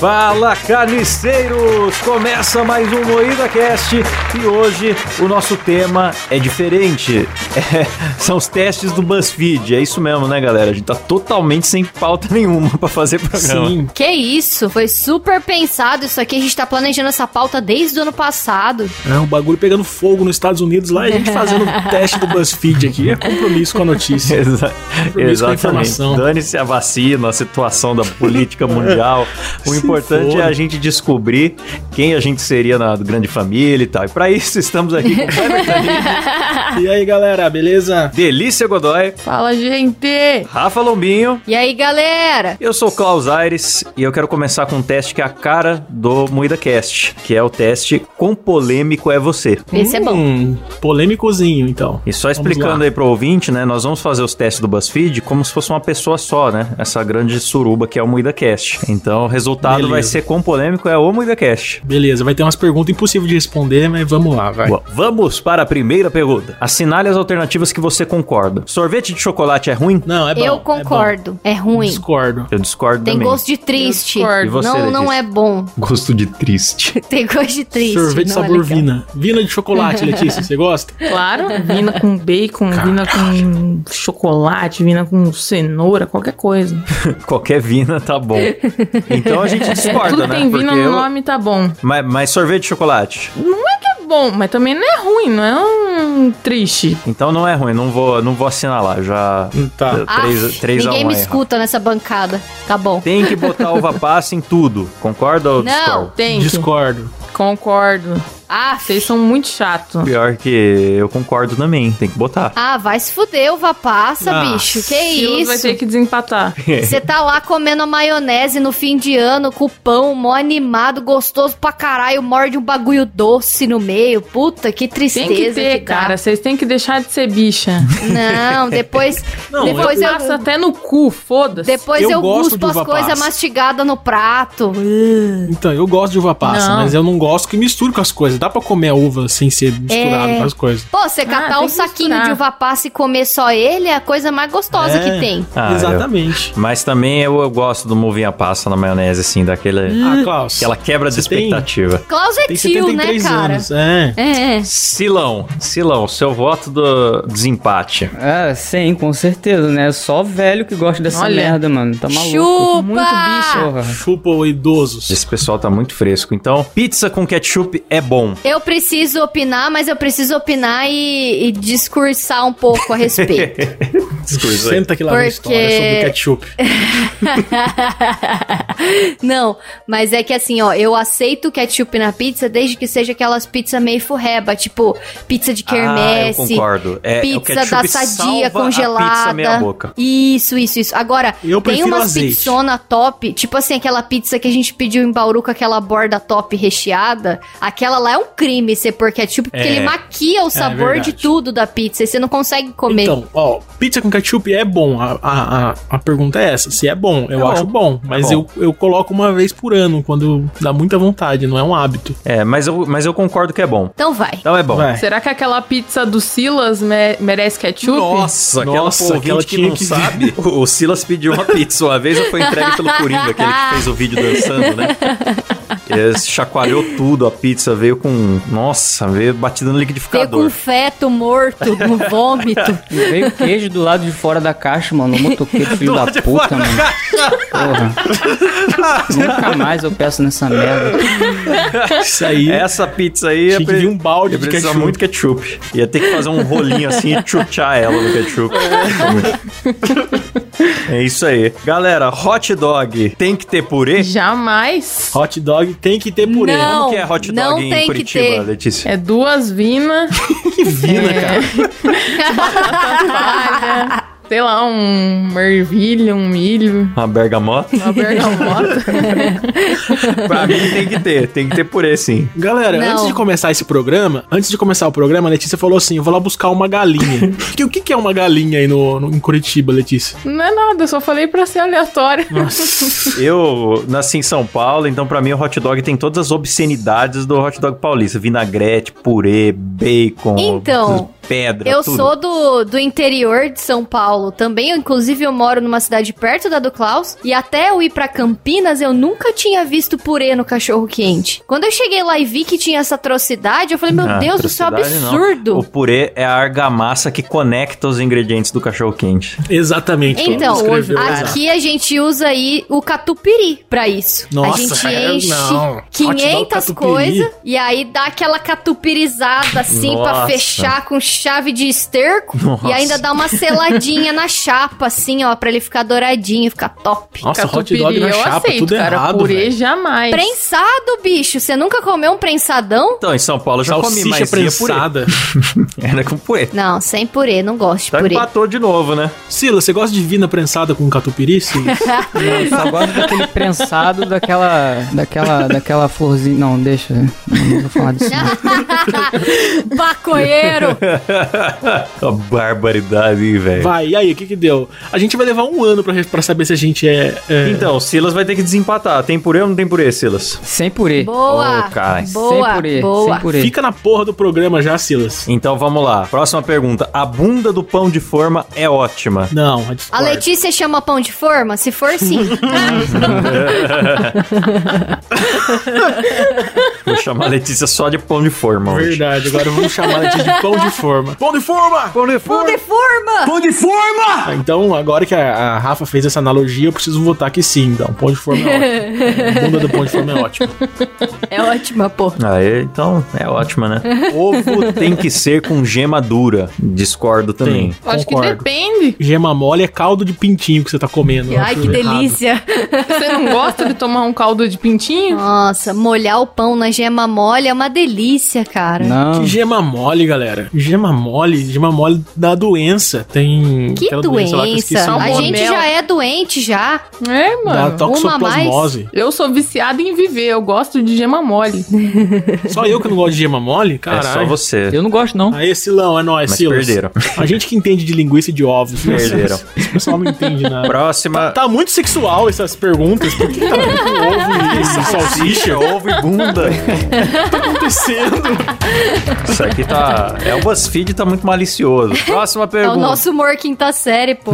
Fala carniceiros! Começa mais um Moída Cast e hoje o nosso tema é diferente. É, são os testes do BuzzFeed. É isso mesmo, né, galera? A gente tá totalmente sem pauta nenhuma pra fazer programa. Sim. Que isso? Foi super pensado isso aqui. A gente tá planejando essa pauta desde o ano passado. É um bagulho pegando fogo nos Estados Unidos lá e a gente fazendo o teste do BuzzFeed aqui. É compromisso com a notícia. Exa exatamente. Dane-se a vacina, a situação da política mundial. O importante é a gente descobrir quem a gente seria na grande família e tal. E pra isso estamos aqui com o E aí, galera, beleza? Delícia Godoy. Fala, gente! Rafa Lombinho. E aí, galera? Eu sou o Klaus Aires e eu quero começar com um teste que é a cara do Moída Cast, que é o teste Quão Polêmico é Você. Esse hum, é bom. Hum, polêmicozinho, então. E só explicando aí pro ouvinte, né, nós vamos fazer os testes do BuzzFeed como se fosse uma pessoa só, né? Essa grande suruba que é o Moída Cast. Então, o resultado Beleza. vai ser quão polêmico é o Moída Cast. Beleza, vai ter umas perguntas impossíveis de responder, mas vamos lá, vai. Bom, vamos para a primeira pergunta. Assinale as alternativas que você concorda. Sorvete de chocolate é ruim? Não, é bom. Eu concordo. É, é ruim. Discordo. Eu discordo Tem também. gosto de triste. E você, não, não é bom. Gosto de triste. Tem gosto de triste. Sorvete sabor é vina. Vina de chocolate, Letícia, você gosta? Claro. Vina com bacon, Caralho. vina com chocolate, vina com cenoura, qualquer coisa. qualquer vina tá bom. Então a gente discorda, Tudo né? tem vina no eu... nome, tá bom. Mas, mas sorvete de chocolate? Não é que é bom, mas também não é ruim, não é um triste. Então não é ruim, não vou, não vou assinalar. Já. Tá. Três, ah, três ninguém a me escuta nessa bancada. Tá bom. Tem que botar uva passa em tudo. Concorda ou não? Tem. Discordo. Concordo. Ah, vocês são muito chato. Pior que eu concordo também, tem que botar. Ah, vai se fuder, uva passa, ah, bicho. Que isso? vai ter que desempatar. Você tá lá comendo a maionese no fim de ano com o pão, mó animado, gostoso pra caralho, morde um bagulho doce no meio. Puta, que tristeza. Tem que ter, que cara. Vocês têm que deixar de ser bicha. Não, depois. Não, depois eu, eu até no cu, foda-se. Depois eu, eu cuspo as coisas mastigadas no prato. Então, eu gosto de uva passa, não. mas eu não gosto que misture com as coisas dá pra comer a uva sem ser misturado é... com as coisas. Pô, você ah, catar um saquinho de uva passa e comer só ele é a coisa mais gostosa é... que tem. Ah, Exatamente. Eu... Mas também eu, eu gosto do movinha passa na maionese, assim, daquele... Ah, Klaus. Aquela quebra de expectativa. Tem... Klaus é tem tio, né, cara? Anos. É. é. Silão, Silão, seu voto do desempate. Ah, sim, com certeza, né? Só velho que gosta dessa Olha. merda, mano. Tá maluco. Chupa! Muito bicho. Porra. Chupa o idosos. Esse pessoal tá muito fresco. Então, pizza com ketchup é bom bom. Eu preciso opinar, mas eu preciso opinar e, e discursar um pouco a respeito. Senta aqui lá Porque... na história sobre ketchup. Não, mas é que assim, ó, eu aceito ketchup na pizza desde que seja aquelas pizzas meio furreba, tipo pizza de quermesse. Ah, eu concordo. É, pizza da sadia congelada. pizza meia boca. Isso, isso, isso. Agora, eu tem umas pizzona top, tipo assim, aquela pizza que a gente pediu em Bauru com aquela borda top recheada, aquela lá é um crime ser pôr ketchup, porque é. ele maquia o é sabor é de tudo da pizza e você não consegue comer. Então, ó, pizza com ketchup é bom. A, a, a, a pergunta é essa: se é bom. Eu é acho bom, bom mas é bom. Eu, eu coloco uma vez por ano, quando dá muita vontade, não é um hábito. É, mas eu, mas eu concordo que é bom. Então vai. Então é bom. Vai. Será que aquela pizza do Silas me merece ketchup? Nossa, aquela Nossa, aquela que não que... sabe. o, o Silas pediu uma pizza uma vez, foi entregue pelo Coringa, aquele que fez o vídeo dançando, né? Ele chacoalhou tudo, a pizza veio com. Nossa, veio batida no liquidificador. Veio com feto morto no vômito. veio queijo do lado de fora da caixa, mano. O motoqueiro, filho da puta, mano. Porra. Nunca mais eu peço nessa merda. Isso aí. Essa pizza aí. Tinha pre... um balde de precisa ketchup. muito ketchup. Ia ter que fazer um rolinho assim e chuchar ela no ketchup. É isso aí. Galera, hot dog tem que ter purê? Jamais. Hot dog tem que ter purê. Não, Como que é hot dog em Curitiba, Letícia? É duas vinas. que vina, é... cara? sei lá, um mervilho, um milho. Uma bergamota? Uma bergamota. pra mim tem que ter, tem que ter purê sim. Galera, Não. antes de começar esse programa, antes de começar o programa, a Letícia falou assim: eu vou lá buscar uma galinha. o que, que é uma galinha aí no, no, em Curitiba, Letícia? Não é nada, eu só falei pra ser aleatório. Nossa. eu nasci em São Paulo, então pra mim o hot dog tem todas as obscenidades do hot dog paulista: vinagrete, purê, bacon. Então. Pedra. Eu tudo. sou do, do interior de São Paulo também. Eu, inclusive, eu moro numa cidade perto da do Klaus. E até eu ir pra Campinas, eu nunca tinha visto purê no cachorro quente. Quando eu cheguei lá e vi que tinha essa atrocidade, eu falei, meu Ah, Deus do céu, atrocidade não. absurdo. O purê é a argamassa que conecta os ingredientes do cachorro quente. Exatamente. Então, Escreveu, aqui exato. a gente usa aí o catupiry pra isso. Nossa, a gente é, enche não. Hot dog 500 catupiry. coisas e aí dá aquela catupirizada assim pra Nossa. fechar com chave de esterco Nossa. e ainda dá uma seladinha na chapa assim, ó, pra ele ficar douradinho, ficar top. Nossa, hot Catupiry dog na eu chapa, aceito, tudo cara. errado, Purê jamais. Prensado, bicho. Você nunca comeu um prensadão? Então, em São Paulo já comi, Salsicha purê. prensada. Era com purê. Não, sem purê, não gosto de purê. empatou de novo, né? Sila, você gosta de vina prensada com catupiry? Silas? Eu só gosto daquele prensado daquela. daquela. daquela florzinha. Não, deixa. Não vou falar disso. não. Bacoeiro! A barbaridade, hein, velho. vai, e aí, o que que deu? A gente vai levar um ano pra, pra saber se a gente é... é- Então, o Silas vai ter que desempatar. Tem purê ou não tem purê, Silas? Sem purê. Boa! Ô, cara, boa, sem purê. boa. Sem purê. Fica na porra do programa já, Silas. Então vamos lá. Próxima pergunta. A bunda do pão de forma é ótima. Não, a A. Letícia chama pão de forma? Se for, sim. Vou chamar a Letícia só de pão de forma hoje. Verdade, agora vamos chamar ela de pão de forma. Pão de forma! Pão de pão de forma! Pão de forma! Tá, Então, agora que a, a Rafa fez essa analogia, eu preciso votar que sim. Então, pão de forma é ótimo. A bunda do pão de forma é ótimo. É ótima, pô. Aí, então, é ótima, né? Ovo tem que ser com gema dura. Discordo também. Acho que depende. Gema mole é caldo de pintinho que você tá comendo. Eu Ai, que errado. delícia. Você não gosta de tomar um caldo de pintinho? Nossa, molhar o pão na gema mole é uma delícia, cara. Não. Que gema mole, galera. Gema mole, gema mole dá doença. Tem Que aquela doença. lá que eu esqueci o a gente já é doente já. É, mano. toxoplasmose. Eu sou viciada em viver, eu gosto de gema mole. Só eu que não gosto de gema mole? Caralho. É só você. Eu não gosto, não. Aí, Silão, é nóis, Mas Silas. perderam. A gente que entende de linguiça e de ovos. Perderam. Esse pessoal não entende nada. Próxima. Tá muito sexual essas perguntas. Por que tá muito ovo e salsicha? ovo e bunda. tá acontecendo? Isso aqui tá. É o BuzzFeed tá muito malicioso. Próxima É o pergunta. nosso humor quinta série, pô.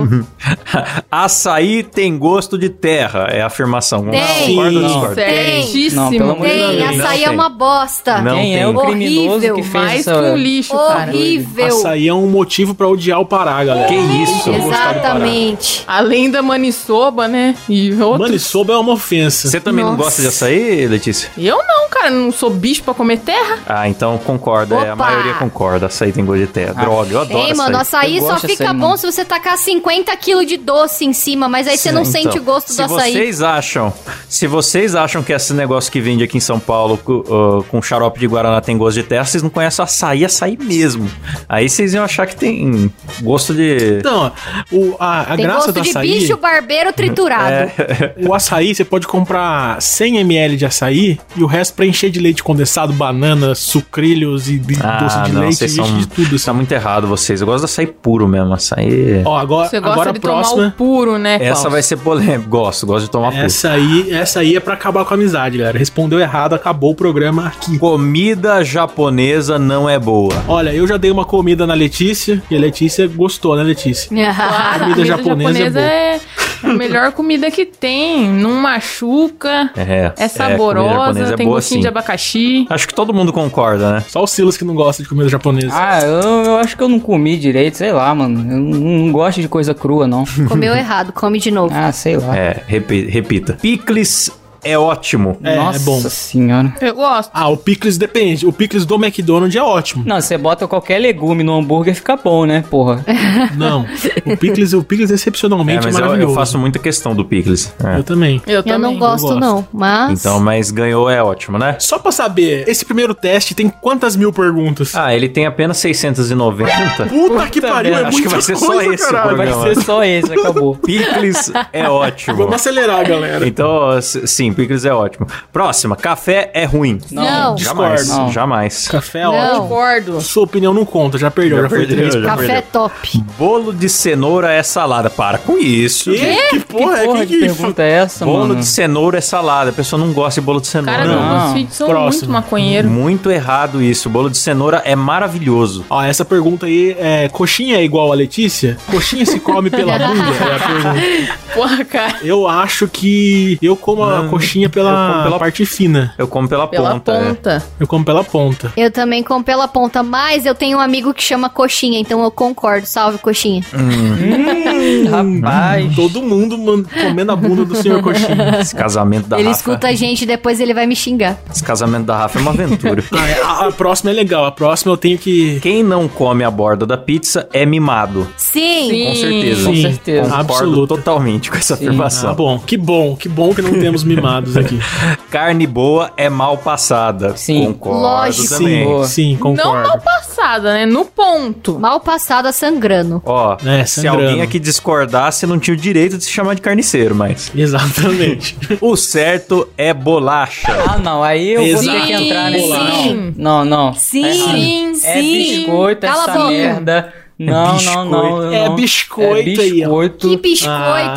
Açaí tem gosto de terra. É a afirmação. Tem. Sim. discorda? Certíssimo. Não, pelo de Tem, Deus. açaí Não é tem. uma bosta. Não Quem é tem. o criminoso Horrível, que fez Mais essa... que um lixo, cara. Horrível. Açaí é um motivo pra odiar o Pará, galera. Que isso? Exatamente. Além da maniçoba, né? E outro. Maniçoba é uma ofensa. Você também não Nossa. gosta de açaí, Letícia? Eu não, cara. Não sou bicho pra comer terra. Ah, então concorda. É, a maioria concorda. Açaí tem gosto de terra. Ah. Droga, eu adoro Ei, mano, açaí Eu só gosto de fica açaí, bom mano. se você tacar 50 quilos de doce em cima, mas aí você não Então, sente o gosto se do açaí. vocês acham, se vocês acham que esse negócio que vende aqui em São Paulo uh, com xarope de guaraná tem gosto de terra, vocês não conhecem o açaí, açaí mesmo. Aí vocês iam achar que tem gosto de Então, o, a, a Tem graça gosto do de açaí... bicho barbeiro triturado. O açaí, você pode comprar 100ml de açaí e o resto pra encher de leite condensado, banana, sucrilhos e de- Ah, doce de não, leite, vocês são de tudo. assim. Tá muito errado vocês. Eu gosto do açaí puro mesmo, açaí. Ó, agora, Você gosta agora a de tomar próxima... o puro, né, Essa vai ser polêmica. Gosto, gosto de tomar puro. Essa aí, essa aí é pra acabar com a amizade, galera. Respondeu errado, acabou o programa aqui. Comida japonesa não é boa. Olha, eu já dei uma comida na Letícia e a Letícia gostou, né, Letícia? Claro, Comida japonesa é é a melhor comida que tem. Não machuca. É, É comida saborosa, é tem boa, gostinho sim. de abacaxi. Acho que todo mundo concorda, né? Só o Silas que não gosta de comida japonesa. Ah, eu, eu acho que eu não comi direito, sei lá, mano. Eu não, não gosto de coisa crua, não. Comeu errado, come de novo. Ah, sei lá. É, repi- repita. Picles é ótimo. É, Nossa é bom. senhora. Eu gosto. Ah, o picles depende. O picles do McDonald's é ótimo. Não, você bota qualquer legume no hambúrguer fica bom, né, porra? Não. O picles, o picles É, excepcionalmente é, mas eu, maravilhoso. eu faço muita questão do picles. É. Eu também. Eu, Eu também. não gosto, gosto. não, mas... Então, mas ganhou é ótimo, né? Só pra saber, esse primeiro teste tem quantas mil perguntas? Ah, ele tem apenas 690. Puta que pariu, é Acho que vai ser só coisa, esse o caralho. Vai ser só esse, acabou. Picles é ótimo. Vamos acelerar, galera. Então, sim, picles é ótimo. Próxima, café é ruim. Não. Jamais, Discordo. jamais. Café é Não. ótimo. Concordo. Sua opinião não conta, já perdeu, já, Já foi perdeu, três. já. Café perdeu. é top. Bolo de cenoura é salada. Para com isso. Que? Que porra, que porra que de que isso? pergunta é essa, Bolo mano? de cenoura é salada. A pessoa não gosta de bolo de cenoura. Cara, Não. não, Não. são Próximo. muito maconheiro. Muito errado isso. Bolo de cenoura é maravilhoso. Ó, essa pergunta aí é: coxinha é igual a Letícia? Coxinha se come pela bunda? É a pergunta. Porra, cara. Eu acho que eu como a Não, coxinha pela, pela- parte fina. Eu como pela, Pela ponta. é. ponta. Eu como pela ponta. Eu também como pela ponta, mas eu tenho um amigo que chama Coxinha, então eu concordo. Salve, Coxinha. Rapaz. Todo mundo man- comendo a bunda do senhor coxinha. Esse casamento da ele Rafa. escuta a gente e depois ele vai me xingar. Esse casamento da Rafa é uma aventura. Ah, é, a, a próxima é legal. A próxima eu tenho que. Quem não come a borda da pizza é mimado. Sim. Sim. Com certeza. Com Sim, certeza. Concordo absoluto. totalmente com essa Sim. afirmação. Ah, bom. Que bom. Que bom que não temos mimados aqui. Carne boa é mal passada. Sim. Concordo Lógico. também. Sim, Não concordo. mal passada, né? No ponto. Mal passada sangrando. Ó, É, se sangrando. alguém aqui discordasse, não tinha o direito de se chamar de carniceiro, mas... Exatamente. O certo é bolacha. Ah, não. Aí eu vou ter que Exato. entrar nesse. Sim. Não, não. Sim, É, sim, é biscoito Cala essa merda. Não, não, não, não. É biscoito é aí, ó. biscoito. Que biscoito,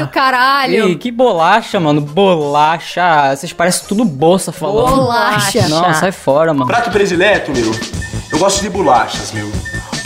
Ah. caralho. Ih, que bolacha, mano. Bolacha. Vocês parecem tudo bolsa falando. Bolacha. Não, sai fora, mano. Prato predileto, meu. Eu gosto de bolachas, meu.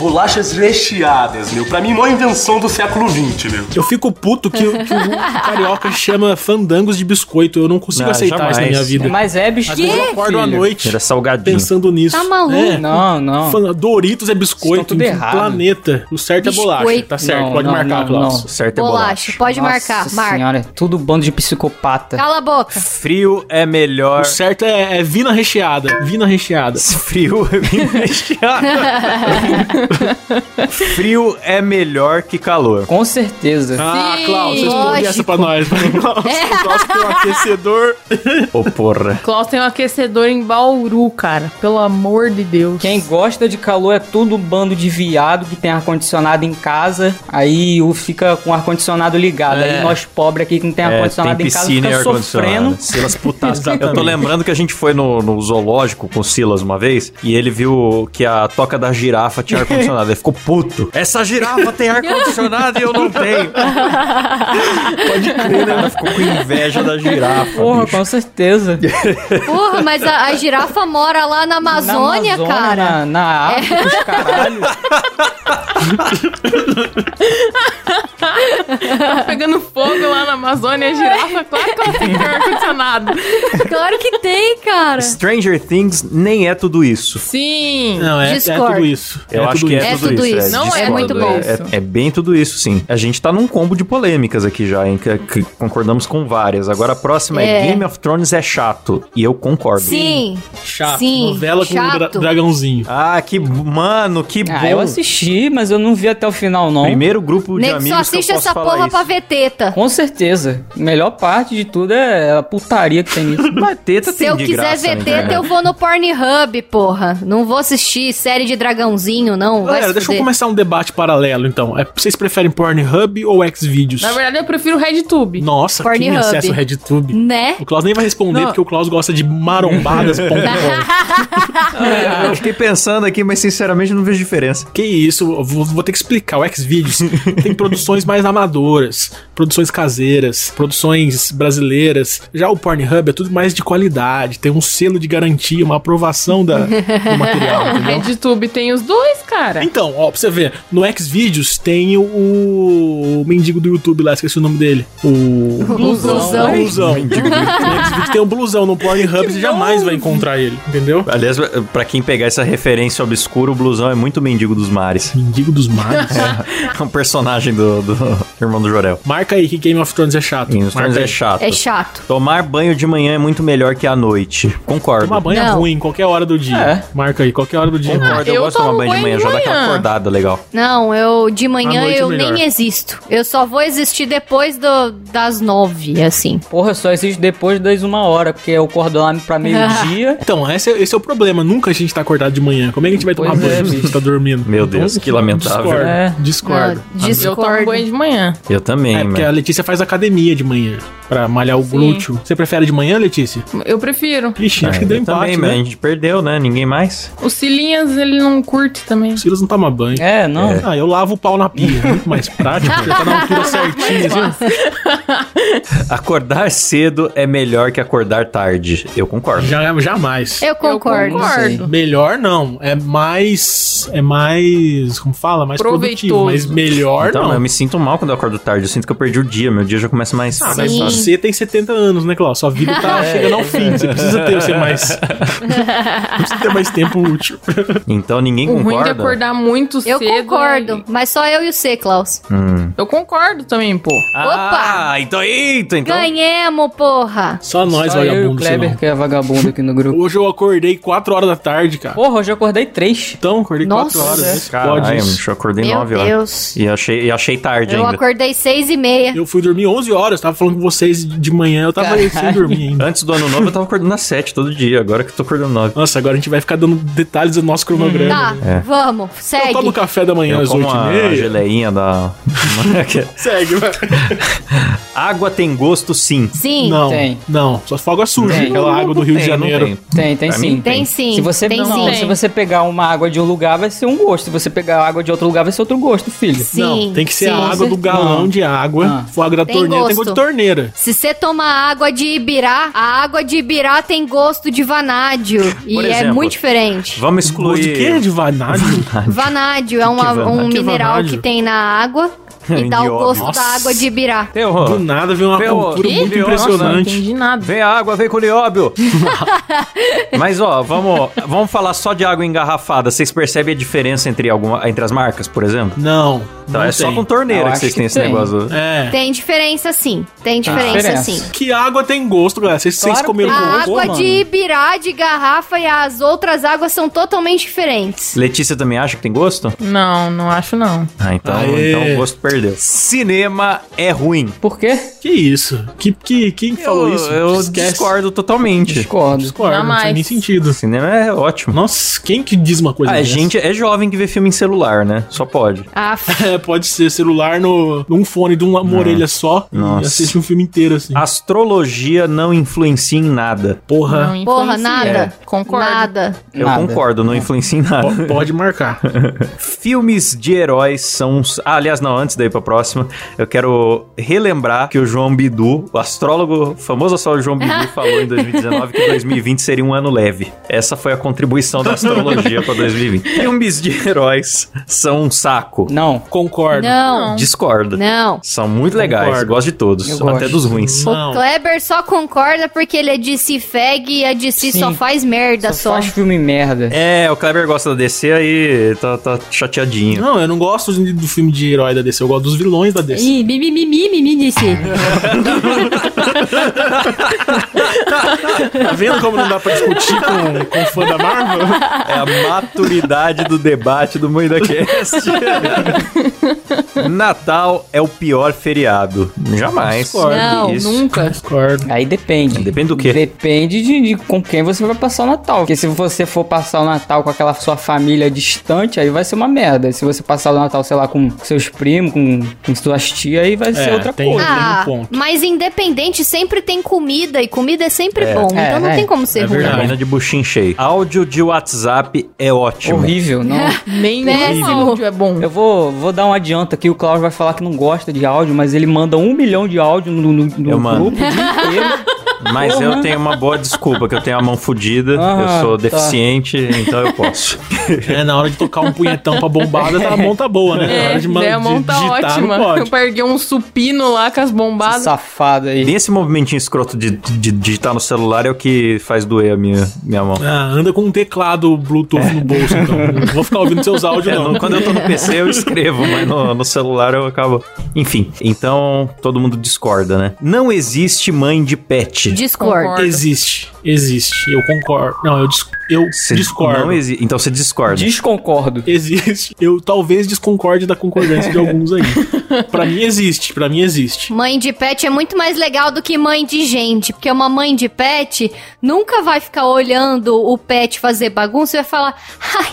Bolachas recheadas, meu. Pra mim, maior invenção do século XX, meu. Eu fico puto que, o- que o carioca chama fandangos de biscoito. Eu não consigo Não, aceitar isso na jamais. minha vida. Mas é Às biscoito. vezes eu acordo à noite Era salgadinho. pensando nisso. Tá maluco? É. Não, não. Fan- Doritos é biscoito, tudo errado. planeta. O certo é bolacha. Biscoito. Tá certo, Não, pode não, marcar, Klaus. não. Certo é Bolacha, bolacha. pode Nossa marcar. Marca. senhora, é tudo bando de psicopata. Cala a boca. Frio é melhor... O certo é, é vina recheada. Vina recheada. Frio é bem recheado. Frio é melhor que calor. Com certeza. Ah, Sim, Klaus, responde essa pra nós. vai, Klaus. Klaus tem um aquecedor. Ô, porra. Klaus tem um aquecedor em Bauru, cara. Pelo amor de Deus. Quem gosta de calor é tudo um bando de viado que tem ar-condicionado em casa, aí o fica com o ar-condicionado ligado. É. Aí nós pobres aqui que não tem É, ar-condicionado tem em casa e fica sofrendo. Silas. Exatamente. Eu tô lembrando que a gente foi no, no zoológico com o Silas uma vez e ele viu que a toca da girafa tinha ar-condicionado. Ele ficou puto. Essa girafa tem ar-condicionado e eu não tenho. Pode crer, né? Ela ficou com inveja da girafa. Porra, bicho. com certeza. Porra, mas a, a girafa mora lá na Amazônia, na Amazônia, cara. Na, na África, os caralho. Tá pegando fogo lá na Amazônia, a girafa, claro que ela tem ar-condicionado. Claro que tem, cara. Stranger Things nem é tudo isso. Sim. Não, é, é tudo isso. Eu É acho tudo que é, isso. É tudo, isso. isso. Não é discordo. muito bom. É, é bem tudo isso, sim. A gente tá num combo de polêmicas aqui já, hein? Que, que concordamos com várias. Agora a próxima é. É. Game of Thrones é chato. E eu concordo. Sim. Chato. Sim, Novela com chato. dra dragãozinho. Ah, que. Mano, que Ah, bom. eu assisti, mas eu não vi até o final, não. Primeiro grupo de Nego amigos só assiste que eu posso essa porra isso. pra ver teta. Com certeza. Melhor parte de tudo é a putaria que tem nisso. Mas teta Se tem eu de quiser graça ver teta, eu vou no Pornhub, porra. Não vou assistir série de dragãozinho, não. Vai Galera, deixa eu começar um debate paralelo, então. É, vocês preferem Pornhub ou Xvideos? Na verdade, eu prefiro RedTube. Nossa, quem Pornhub. acessa o RedTube? Né? O Klaus nem vai responder, Não. porque o Klaus gosta de marombadas. É, eu fiquei pensando aqui, mas sinceramente não vejo diferença. que isso, eu vou, vou ter que explicar. O Xvideos tem produções mais amadoras, produções caseiras, produções brasileiras. Já o Pornhub é tudo mais de qualidade, tem um selo de garantia, uma aprovação da, do material, O entendeu? RedTube tem os dois, cara. Então, ó, pra você ver, no Xvideos tem o, o mendigo do YouTube lá, esqueci o nome dele. O. Blusão. O blusão. No Xvideos tem um blusão, no Pornhub você jamais vai encontrar ele, entendeu? Aliás, pra quem pegar essa referência obscura, o blusão é muito mendigo dos mares. Mendigo dos mares. É um personagem do, do irmão do Jorel. Marca aí que Game of Thrones é chato. Game of Thrones é chato. É chato. Tomar banho de manhã é muito melhor que à noite. Concordo. Tomar banho é ruim, qualquer hora do dia. É. Marca aí, qualquer hora do dia. Concordo, eu, eu gosto de tomar banho de manhã, já de dá aquela manhã. acordada legal. Não, eu de manhã noite é eu melhor. nem existo. Eu só vou existir depois do, das nove, assim. Porra, só existe depois das uma hora, porque eu acordo lá pra meio-dia. Então, esse é, esse é o problema. Nunca a gente tá acordado de manhã. Como é que a gente vai tomar Pois é, banho se tá dormindo? Meu Deus, que lamentável. Discordo. É. Discordo. Não, Eu tomo banho de manhã. Eu também, É, porque a Letícia faz academia de manhã pra malhar o Sim. glúteo. Você prefere de manhã, Letícia? Eu prefiro. Ixi, acho que deu É, eu empate, também, né? mas a gente perdeu, né? Ninguém mais. O Cilinhas, ele não curte também. Silas não toma banho. É, não. Ah, eu lavo o pau na pia. Muito mais prático, já tá na altura certinha, assim. Acordar cedo é melhor que acordar tarde. Eu concordo. Já, jamais. Eu concordo. Eu concordo. Melhor não. É mais. É mais. Como fala? Mais produtivo. Proveitoso. Mas melhor Então, não. eu me sinto mal quando eu acordo tarde. Eu sinto que eu perdi o dia. Meu dia já começa mais Ah, mas Sim. você tem 70 anos, né, Cláudio? Sua vida tá chegando ao fim. Você precisa ter você mais. precisa ter mais tempo útil. Então ninguém O ruim de concorda. Acordar muito Eu cedo. concordo, mas só eu e o C, Klaus. Hum. é- Eu concordo também, pô. Ah, então, eita, então. Ganhamos, porra! Só nós, Só eu e o vagabundo, Kleber senão. que é vagabundo aqui no grupo. Hoje eu acordei 4 horas da tarde, cara. Porra, hoje eu acordei três. Então, acordei Nossa. 4 horas. Se Caralho, pode isso. eu acordei Meu 9 horas. Deus. E achei, e achei tarde Eu ainda. acordei seis e meia. Eu fui dormir 11 horas, tava falando com vocês de manhã, eu tava Caralho. sem dormir ainda. Antes do ano novo eu tava acordando às 7 todo dia. Agora que eu tô acordando 9. Nossa, agora a gente vai ficar dando detalhes do nosso cronograma. Tá, né? vamos, Eu segue. tomo café da manhã Eu às como 8 a e meia. geleinha da... Segue, vai. Água tem gosto sim. Sim, Não, Tem. não. Só fogo suja, Tem. aquela água do Rio de tem, não Janeiro. tem. Tem, tem sim. tem sim. Se você, tem não, sim. se você pegar uma água de um lugar, vai ser um gosto. Se você pegar água de outro lugar, vai ser outro gosto, filho. Sim, não, tem que ser sim. a água do galão Não. de água. Ah. For água da Tem torneira, tem gosto gosto. de torneira. Se você tomar água de Ibirá, a água de Ibirá tem gosto de vanádio. E Por é exemplo, muito diferente. Vamos Gosto de quê? excluir... De vanádio? Vanádio é uma- Que um Que mineral vanádio? que tem na água e dá o gosto Nossa. da água de Ibirá. Do nada veio uma Ferrou. cultura Quê? muito. Nossa, não impressionante. entendi nada. Vem a água, vem com o nióbio. Mas ó, vamos, vamos falar só de água engarrafada. Vocês percebem a diferença entre, alguma, entre as marcas, por exemplo? Não. Então não é só tem. com torneira Eu que vocês que têm esse negócio. É. Tem diferença sim. Tem diferença, diferença. sim. Que água tem gosto, galera? Vocês, vocês Claro que comeram tem. A cocô? água mano. de Ibirá de garrafa e as outras águas são totalmente diferentes. Letícia também acha que tem gosto? Não, não acho não. Ah, então, Aê. então o gosto perdeu. Cinema é ruim. Por quê? Que isso? Que, que, quem que falou eu, isso? Eu Esquece. discordo totalmente. Discordo. Discordo, não Jamais. faz nem sentido. Cinema é ótimo. Nossa, quem que diz uma coisa a dessa? gente é jovem que vê filme em celular, né? Só pode. Ah, É, pode ser celular no, num fone de uma, uma orelha só Nossa. e assiste um filme inteiro, assim. Astrologia não influencia em nada. Porra, Não porra, nada. Concordo. Nada. Eu Nada. concordo, não influencia em nada. po- pode marcar. Filmes de heróis são. os- Ah, aliás, não, antes daí pra próxima, eu quero relembrar que o João Bidu, o astrólogo, o famoso astrólogo João Bidu, falou em 2019 que 2020 seria um ano leve. Essa foi a contribuição da astrologia pra 2020. Filmes de heróis são um saco. Não. Concordo. Não. Discordo. Não. São muito legais, Concordo. gosto de todos, Eu até gosto. dos ruins. Não. O Kleber só concorda porque ele é DC Fag e a DC só Sim. faz merda Só só. faz filme merda. É, o Kleber gosta da DC aí, tá, tá chateadinho. Não, eu não gosto do filme de herói da DC, eu gosto dos vilões da DC. Ih, mimimi, mimimi, DC. Tá vendo como não dá pra discutir com, com fã da Marvel? É a maturidade do debate do MoidaCast. Natal é o pior feriado. Jamais. Discordo. Não, Isso. Nunca. Discordo. Aí depende. Depende do quê? Depende de, de com quem você vai passar o Natal. Porque se você for passar o Natal com aquela sua família distante, aí vai ser uma merda. Se você passar o Natal, sei lá, com seus primos, com, com suas tias, aí vai ser É, outra tem- coisa. Ah, um ponto. mas independente sempre tem comida e comida é sempre É. bom. É, então não é. tem como ser É ruim. verdade. De buchinho cheio. Áudio de WhatsApp é ótimo. Horrível, não. Nem esse áudio é bom. Eu vou, vou dar um adianto aqui. O Klaus vai falar que não gosta de áudio, mas ele manda um milhão de áudio no, no, no Eu grupo inteiro. Mas eu tenho uma boa desculpa, que eu tenho a mão fodida, Ah, eu sou tá. deficiente, então eu posso. É, na hora de tocar um punhetão pra bombada, tá, a mão tá boa, né? na É, hora de, daí a mão de tá digitar, ótima. não Eu pode. peguei um supino lá com as bombadas. Safado aí. Nem esse movimentinho escroto de, de digitar no celular é o que faz doer a minha, minha mão. Ah, anda com um teclado Bluetooth no bolso, então. Não vou ficar ouvindo seus áudios, É, não. no- quando eu tô no PC eu escrevo, mas no, no celular eu acabo. Enfim, então todo mundo discorda, né? Não existe mãe de pet. Discord. Existe, existe. Eu concordo. Não, eu dis- Eu Cê discordo. Então você discorda. Desconcordo. Existe. Eu talvez disconcorde da concordância de alguns aí. pra mim existe, pra mim existe. Mãe de pet é muito mais legal do que mãe de gente, porque uma mãe de pet nunca vai ficar olhando o pet fazer bagunça e vai falar, ai,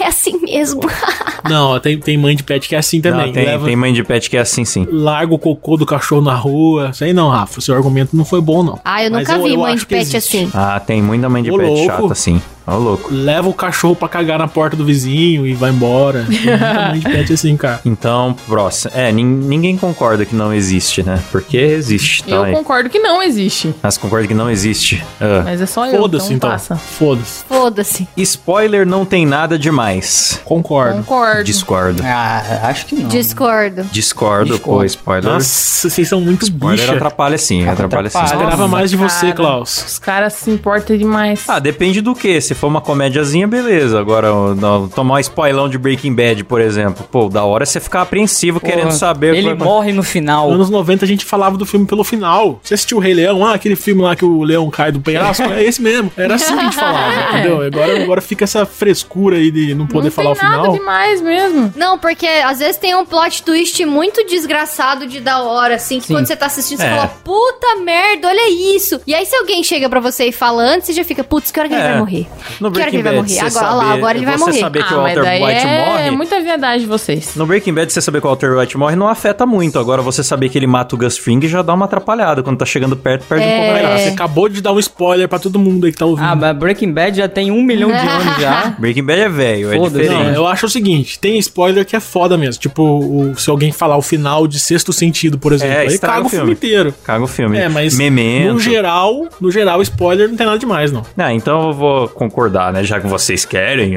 é assim mesmo. Não, tem, tem mãe de pet que é assim também. Não, tem, Leva, tem mãe de pet que é assim sim. Larga o cocô do cachorro na rua. Isso aí não, Rafa. Seu argumento não foi bom, não. Ah, eu nunca Mas vi eu, eu mãe de pet assim. Ah, tem muita mãe de Ô, pet louco. chata assim. listening. Ó, louco. Leva o cachorro pra cagar na porta do vizinho e vai embora. Tem pet assim, cara. Então, próximo. É, ninguém concorda que não existe, né? Porque existe. Tá eu aí. concordo que não existe. Mas concorda que não existe. Ah. Mas é só eu. Foda-se, então. então. Foda-se. Foda-se. Spoiler não tem nada demais. Concordo. Concordo. Discordo. Ah, acho que não. Discordo. Discordo, Discordo. pô, spoiler. Nossa, vocês são muito spoiler bicha. atrapalha sim, atrapalha, atrapalha sim. Esperava mais de você, Klaus. Os caras se importam demais. Ah, depende do que. Se for uma comédiazinha, beleza. Agora, não, tomar um spoilão de Breaking Bad, por exemplo. Pô, da hora você ficar apreensivo Porra, querendo saber... Ele morre no final. Nos anos 90 a gente falava do filme pelo final. Você assistiu o Rei Leão? Ah, aquele filme lá que o leão cai do penhasco? é esse mesmo. Era assim que a gente falava, é. entendeu? Agora, agora fica essa frescura aí de não poder não falar o final. Não demais mesmo. Não, porque às vezes tem um plot twist muito desgraçado de da hora, assim, que Sim. quando você tá assistindo, você é. fala, puta merda, olha isso. E aí se alguém chega pra você e fala antes, você já fica, putz, que hora que é. ele vai morrer? No ele vai morrer? Agora, saber, lá, agora ele vai morrer. saber que ah, o Walter White é morre... É muita verdade de vocês. No Breaking Bad, você saber que o Walter White morre não afeta muito. Agora, você saber que ele mata o Gus Fring já dá uma atrapalhada. Quando tá chegando perto, perde é... um pouco da graça. Você acabou de dar um spoiler pra todo mundo aí que tá ouvindo. Ah, mas Breaking Bad já tem um milhão de anos já. Breaking Bad é velho, é diferente. Não, eu acho o seguinte, tem spoiler que é foda mesmo. Tipo, o, se alguém falar o final de Sexto Sentido, por exemplo, é, aí caga o filme. filme inteiro. Caga o filme. É, mas Memento. no geral, no geral, spoiler não tem nada demais, não. Ah, então eu vou concordar, né? Já que vocês querem.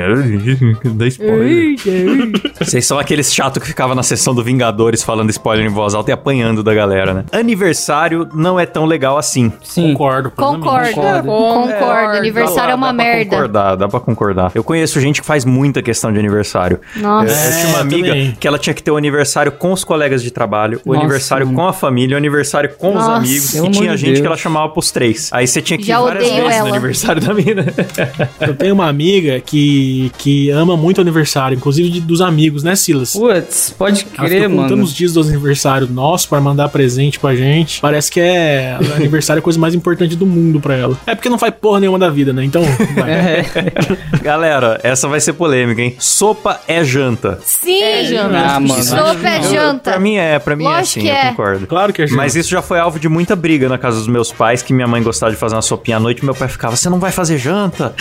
Dá spoiler. vocês são aqueles chato que ficava na sessão do Vingadores falando spoiler em voz alta e apanhando da galera, né? Aniversário não é tão legal assim. Sim. Concordo. Concordo. Concordo. Concordo. Aniversário é uma merda. Dá pra concordar, dá pra concordar. Eu conheço gente que faz muita questão de aniversário. Nossa. Eu, eu tinha uma amiga também. que ela tinha que ter o aniversário com os colegas de trabalho, o Nossa, aniversário mano. com a família, o aniversário com Nossa, os amigos. E tinha gente Deus. que ela chamava pros três. Aí você tinha que Já ir várias vezes ela. no aniversário da mina. Eu tenho uma amiga que, que ama muito o aniversário, inclusive de, dos amigos, né, Silas? Putz, pode crer, ela mano. contando os dias do aniversário nosso para mandar presente pra gente. Parece que é aniversário é a coisa mais importante do mundo pra ela. É porque não faz porra nenhuma da vida, né? Então, é. Galera, essa vai ser polêmica, hein? Sopa é janta. Sim! É janta. Ah, mano. Sopa é janta. Pra mim é, pra mim é Lógico é assim, eu concordo. Claro que é janta. Mas isso já foi alvo de muita briga na casa dos meus pais, que minha mãe gostava de fazer uma sopinha à noite e meu pai ficava, você não vai fazer janta?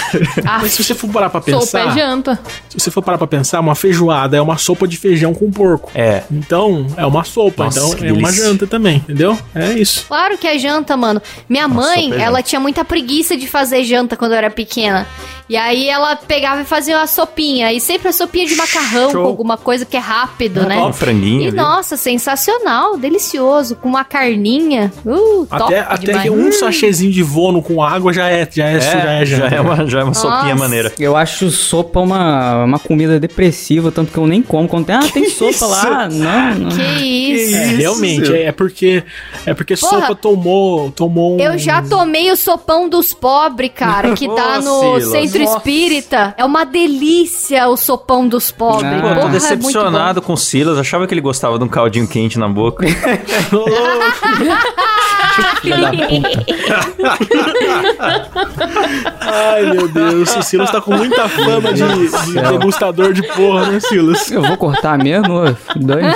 Ah, Mas se você for parar pra pensar... Sopa é janta. Se você for parar pra pensar, uma feijoada é uma sopa de feijão com porco. É. Então, é uma sopa. Nossa, então, é delícia. uma janta também, entendeu? É isso. Claro que é janta, mano. Minha mãe, é ela tinha muita preguiça de fazer janta quando eu era pequena. E aí ela pegava e fazia uma sopinha. E sempre a sopinha de macarrão Show. com alguma coisa que é rápido, né? Um franguinho. E ali. nossa, sensacional, delicioso. Com uma carninha. Uh, até até que um sachêzinho de vono com água já é, já é, é já é, já é uma, já é uma sopinha maneira. Eu acho sopa uma, uma comida depressiva, tanto que eu nem como. Quando tem, ah, tem sopa lá. Não, não. Que isso. É, realmente, é, é, porque é porque Porra, sopa tomou, tomou um... Eu já tomei o sopão dos pobres, cara, que tá no centro centro Nossa. espírita. É uma delícia o sopão dos pobres. Ah, Pô, tô é decepcionado é com o Silas. Achava que ele gostava de um caldinho quente na boca. Filha da puta. Ai, meu Deus. O Silas tá com muita fama de, de degustador de porra, né, Silas? Eu vou cortar mesmo? Dane.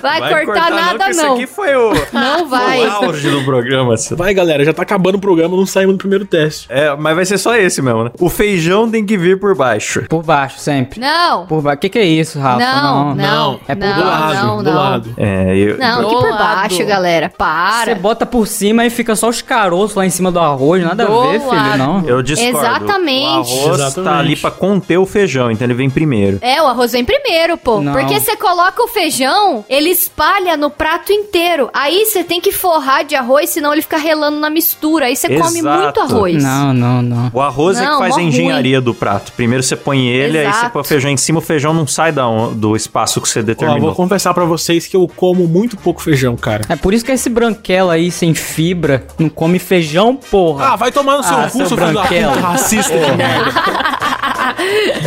Vai, vai cortar, cortar, nada, não. Isso aqui foi o, não vai. o auge do programa. Silas. Vai, galera. Já tá acabando o programa, não saímos no primeiro teste. É, mas vai ser só esse mesmo, né? O feijão tem que vir por baixo. Por baixo, sempre. Não. Por baixo. O que, que é isso, Rafa? Não, não. não. É por não, lado. Não, do lado. É, eu... Não, que por baixo, galera. Para. Você bota por cima e fica só os caroços lá em cima do arroz. Nada do a ver, lado. filho, não. Eu discordo. Exatamente. O arroz Exatamente. tá ali pra conter o feijão, então ele vem primeiro. É, o arroz vem primeiro, pô. Não. Porque você coloca o feijão, ele espalha no prato inteiro. Aí você tem que forrar de arroz, senão ele fica relando na mistura. Aí você come muito arroz. Não, não, não. O arroz Não, é que faz a engenharia do prato. Primeiro você põe ele, aí você Exato. põe o feijão em cima, o feijão não sai da, do espaço que você Ó, determinou. vou confessar pra vocês que eu como muito pouco feijão, cara. É por isso que esse branquela aí sem fibra não come feijão, porra. Ah, vai tomar no seu Ah, cu, seu da racista de merda.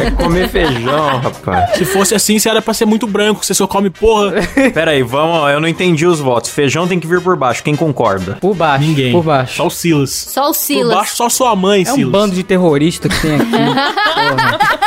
É comer feijão, rapaz. Se fosse assim, você era pra ser muito branco, você só come porra. Pera aí, vamos. Eu não entendi os votos. Feijão tem que vir por baixo. Quem concorda? Por baixo, Ninguém. por baixo. Só o Silas. Só o Por Silas. baixo, só sua mãe, É um Silas. bando de terrorista que tem aqui.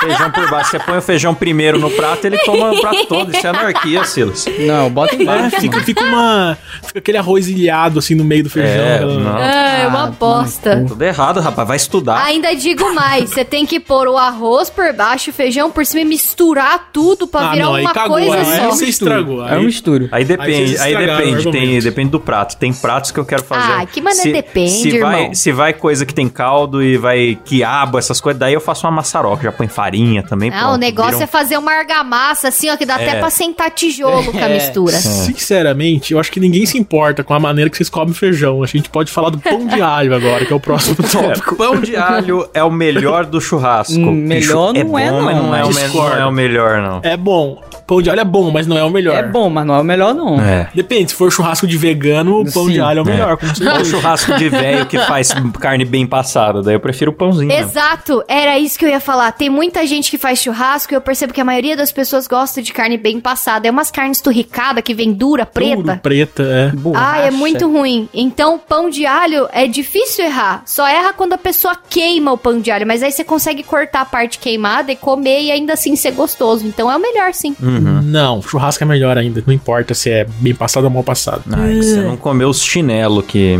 Feijão por baixo. Você põe o feijão primeiro no prato, ele toma o prato todo. Isso é anarquia, Silas. Não, bota É, embaixo. fica, fica uma. Fica aquele arroz ilhado assim no meio do feijão. É, aquela- não. Ah, é uma Ah, bosta. Tudo errado, rapaz. Vai estudar. Ainda digo mais, você tem que pôr o arroz por baixo, o feijão por cima e misturar tudo pra Ah, virar não, uma cagou, coisa aí só. Você estragou. É um Aí, misturo. Aí Aí depende, aí, o depende, tem, depende do prato. Tem pratos que eu quero fazer. Ah, que mané depende, se vai, irmão. se vai coisa que tem caldo e vai quiabo, essas coisas, daí eu faço uma maçaroca, já põe farinha também. Ah, pronto, o negócio vira um- é fazer uma argamassa, assim, ó, que dá É. até pra sentar tijolo com a É. mistura. Sinceramente, eu acho que ninguém se importa com a maneira que vocês comem feijão. A gente pode falar do pão de alho agora, que é o próximo É, tópico. pão de alho é o melhor do churrasco. Hum, melhor Bicho, não é, bom, mas não, não é, o me- discordo. não é o melhor, não. É bom. Pão de alho é bom, mas não é o melhor. É bom, mas não é o melhor, não. É. Depende, se for churrasco de vegano, o pão Sim, de alho é o é. melhor, com Ou churrasco de velho que faz carne bem passada, daí eu prefiro o pãozinho. mesmo. Exato, era isso que eu ia falar. Tem muita gente que faz churrasco e eu percebo que a maioria das pessoas gosta de carne bem passada. É umas carnes turricadas que vem dura, preta. Duro, preta, é. Borracha. Ah, é muito ruim. Então, pão de alho é difícil errar. Só erra quando a pessoa queima o pão de alho. Mas aí você consegue cortar a parte queimada e comer e ainda assim ser gostoso. Então é o melhor, sim. Não, churrasco é melhor ainda. Não importa se é bem passado ou mal passado. Ai, que você não comeu os chinelos que...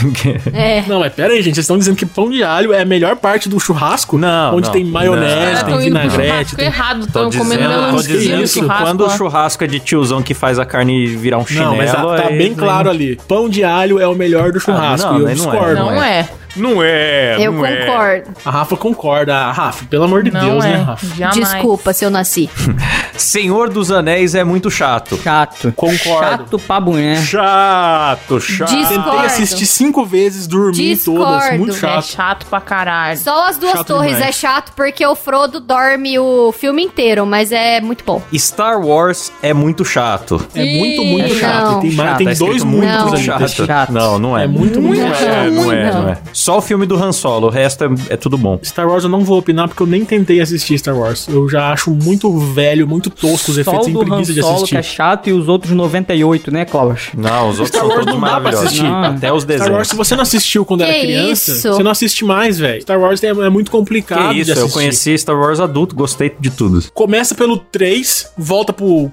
É. Não, mas pera aí, gente. Vocês estão dizendo que pão de alho é a melhor parte do churrasco? Não, Onde não. tem maionese, Não. Tem tão indo pro vinagrete. churrasco Tem... errado, Tô estão comendo dizendo, tô melancia dizendo que quando o churrasco é de tiozão que faz a carne virar um chinelo... Não, mas tá, tá bem claro ali. Pão de alho é o melhor do churrasco. não, e eu não é, discordo. Não é. Não é, Eu não é. concordo. A Rafa concorda. A Rafa, pelo amor de Não Deus, é. né, Rafa? Jamais. Desculpa se eu nasci. Senhor dos Anéis é muito chato. Chato. Concordo. Chato pra boné. Chato, chato. Dis- Tentei Discordo. assistir cinco vezes, dormi em todas. Discordo. Muito É chato. chato pra caralho. Só as duas Chato torres demais. é chato porque o Frodo dorme o filme inteiro, mas é muito bom. Star Wars é muito chato. É muito, muito Ih, chato. não. E tem, mais, Chato, tem Tá dois muitos chato. Chato. Não, não é. É muito, muito Não. chato. É, não é, Não. não é. Só o filme do Han Solo, o resto é, é tudo bom. Star Wars eu não vou opinar porque eu nem tentei assistir Star Wars. Eu já acho muito velho, muito tosco os efeitos sem do Han preguiça de Solo assistir. que é chato e os outros 98, né, Klaus? Não, os outros Star são Wars todos não dá pra maravilhosos. assistir. Não. Até os Star Wars, desenhos. se você não assistiu quando Que era criança, isso? você não assiste mais, velho. Star Wars é, é muito complicado Que isso, de assistir. eu conheci Star Wars adulto, gostei de tudo. Começa pelo 3, volta pro.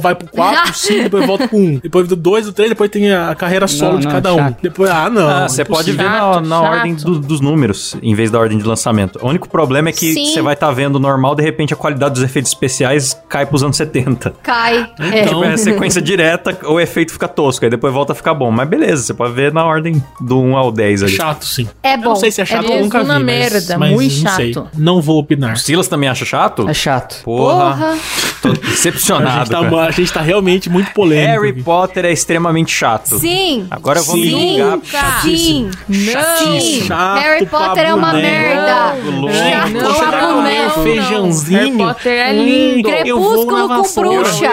Vai pro 4, pro 5, depois volta pro 1. Depois do 2, do 3, depois tem a carreira solo Não, de não, cada um. chato. Depois, ah, não. Ah, você pode ver na, na. Ordem do- dos números, em vez da ordem de lançamento. O único problema é que Sim. você vai estar vendo normal, de repente a qualidade dos efeitos especiais cai pros anos 70. Cai. É. Então- Tipo, é sequência direta, o efeito fica tosco, aí depois volta a ficar bom. Mas beleza, você pode ver na ordem do 1 ao 10 ali. Chato, sim. É Eu bom. não sei se é chato, É eu nunca vi. uma mas, merda, mas muito não sei. chato. Não vou opinar. O Silas também acha chato? É chato. Porra. Porra. Tô A decepcionado. gente, tá, a gente tá realmente muito polêmico. Harry. Potter é extremamente chato. Sim. Agora eu vou me Sim. ligar. Sim. Chato Harry pra Potter é uma merda. Não, você não, não. feijãozinho. Harry Potter é lindo. eu vou Crepúsculo com bruxa.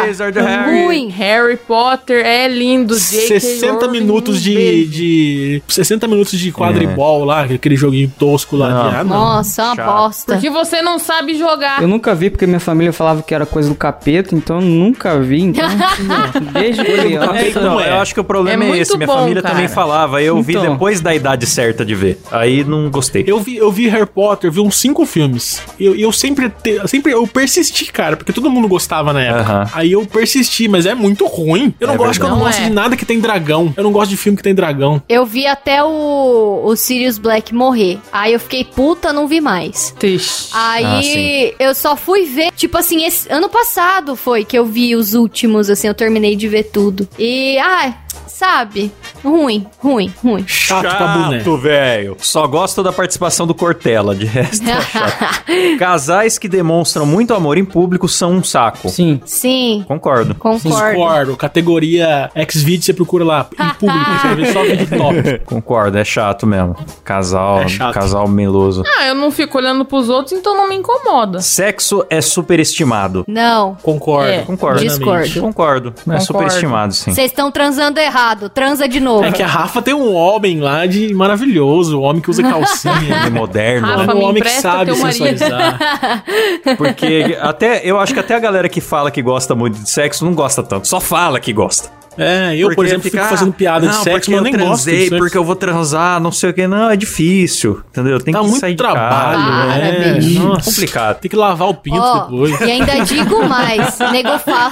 Ruim. Harry Potter é lindo. J.K. 60 Rowling, minutos de, de. 60 minutos de quadribol lá, aquele joguinho tosco lá. Ah, não. Nossa, uma Chato. bosta. Porque você não sabe jogar. Eu nunca vi porque minha família falava que era coisa do capeta, então eu nunca vi. Então, desde criança. Então, não é. eu acho que o problema É é, esse. Minha família cara. também falava. Eu vi Então. depois da idade certa de ver. Aí não gostei. Eu vi, eu vi Harry Potter, vi uns cinco filmes. E eu, eu sempre, te- sempre eu persisti, cara, porque todo mundo gostava na época. Aham. Aí eu persisti, mas é muito ruim. Eu não É gosto que eu não verdade. gosto Não é. de nada que tem dragão. Eu não gosto de filme que tem dragão. Eu vi até o, o Sirius Black morrer. Aí eu fiquei puta, não vi mais. Triste. Aí Ah, eu só fui ver, tipo assim, esse ano passado foi que eu vi os últimos, assim, eu terminei de ver tudo. E, ah, sabe? Ruim, ruim, ruim. Chato, Chato velho. Só gosto da participação do Cortella, de resto é chato. Casais que demonstram muito amor em público são um saco. Sim. Sim. Concordo. Concordo. Concordo. Categoria X-Video, você procura lá em público, você vai ver só vídeo top. Concordo, é chato mesmo. Casal, é chato. casal meloso. Ah, eu não fico olhando pros outros, então não me incomoda. Sexo é superestimado. Não. Concordo. É. Concordo. Discordo. Concordo. É superestimado, sim. Vocês estão transando errado. Transa de novo. É que a Rafa tem um homem lá de maravilhoso. Um homem que usa calcinha. moderno. Rafa, um homem que sabe sensualizar. Porque até, eu acho que até a galera que fala que gosta muito de sexo não gosta tanto. Só fala que gosta. É, eu, porque por exemplo, fico fazendo piada não, de sexo, mas eu nem transei, gosto. Porque eu vou transar, não sei o que. Não, é difícil, entendeu? Tem Tá que muito sair trabalho, de casa. é. complicado. Tem que lavar o pinto Ó, depois. E ainda digo mais. Nego fala.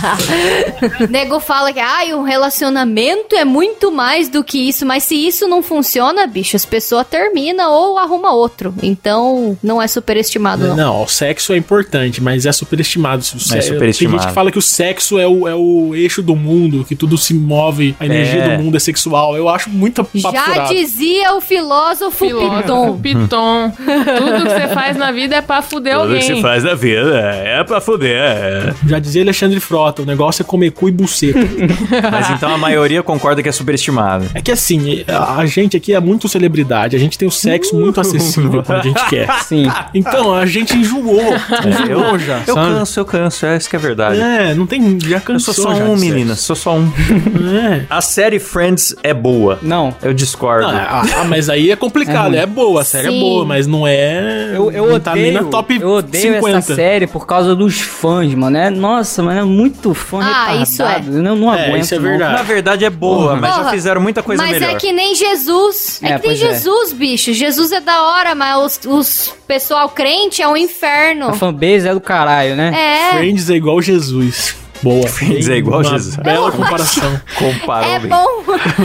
Nego fala que ai, um relacionamento é muito mais do que isso. Mas se isso não funciona, bicho, as pessoas terminam ou arruma outro. Então, não é superestimado, não. Não, o sexo é importante, mas é superestimado. Se o É superestimado. Tem gente que fala que o sexo é o, é o eixo do mundo, que tudo se move, a energia É. do mundo é sexual. Eu acho muita papo Já furado. dizia o filósofo, Filósofo, Piton. Piton. Tudo que você faz na vida é pra fuder alguém. faz na vida é pra foder. é. Já dizia Alexandre Frota, o negócio é comer cu e buceta. Mas então a maioria concorda que é superestimado. é que assim, a gente aqui é muito celebridade, a gente tem o sexo muito acessível quando a gente quer. Sim. Então, a gente enjoou. enjoou já, Eu sabe? canso, eu canso, é isso que é verdade. É, não tem. Já Eu cansou sou só já um, de menina, sexo. Sou só um. É. A série Friends é boa. Não. Eu discordo. Não, ah, ah, mas aí é complicado. É, boa, a série é Sim. boa, mas não é. Eu, eu não odeio, tá nem na top eu odeio 50. essa série por causa dos fãs, mano. É, nossa, mano, é muito fã Ah, retardado. isso é. Eu não, não É, aguento. isso é não. verdade. Na verdade é boa, mas já fizeram muita coisa mas melhor. é que nem Jesus. É, É, que nem é. Jesus, bicho. Jesus é da hora, mas os, os pessoal crente é um inferno. A fanbase é do caralho, né? É. Friends é igual Jesus. Boa. Friends é igual Uma Jesus. Bela comparação. Comparou É bem. bom,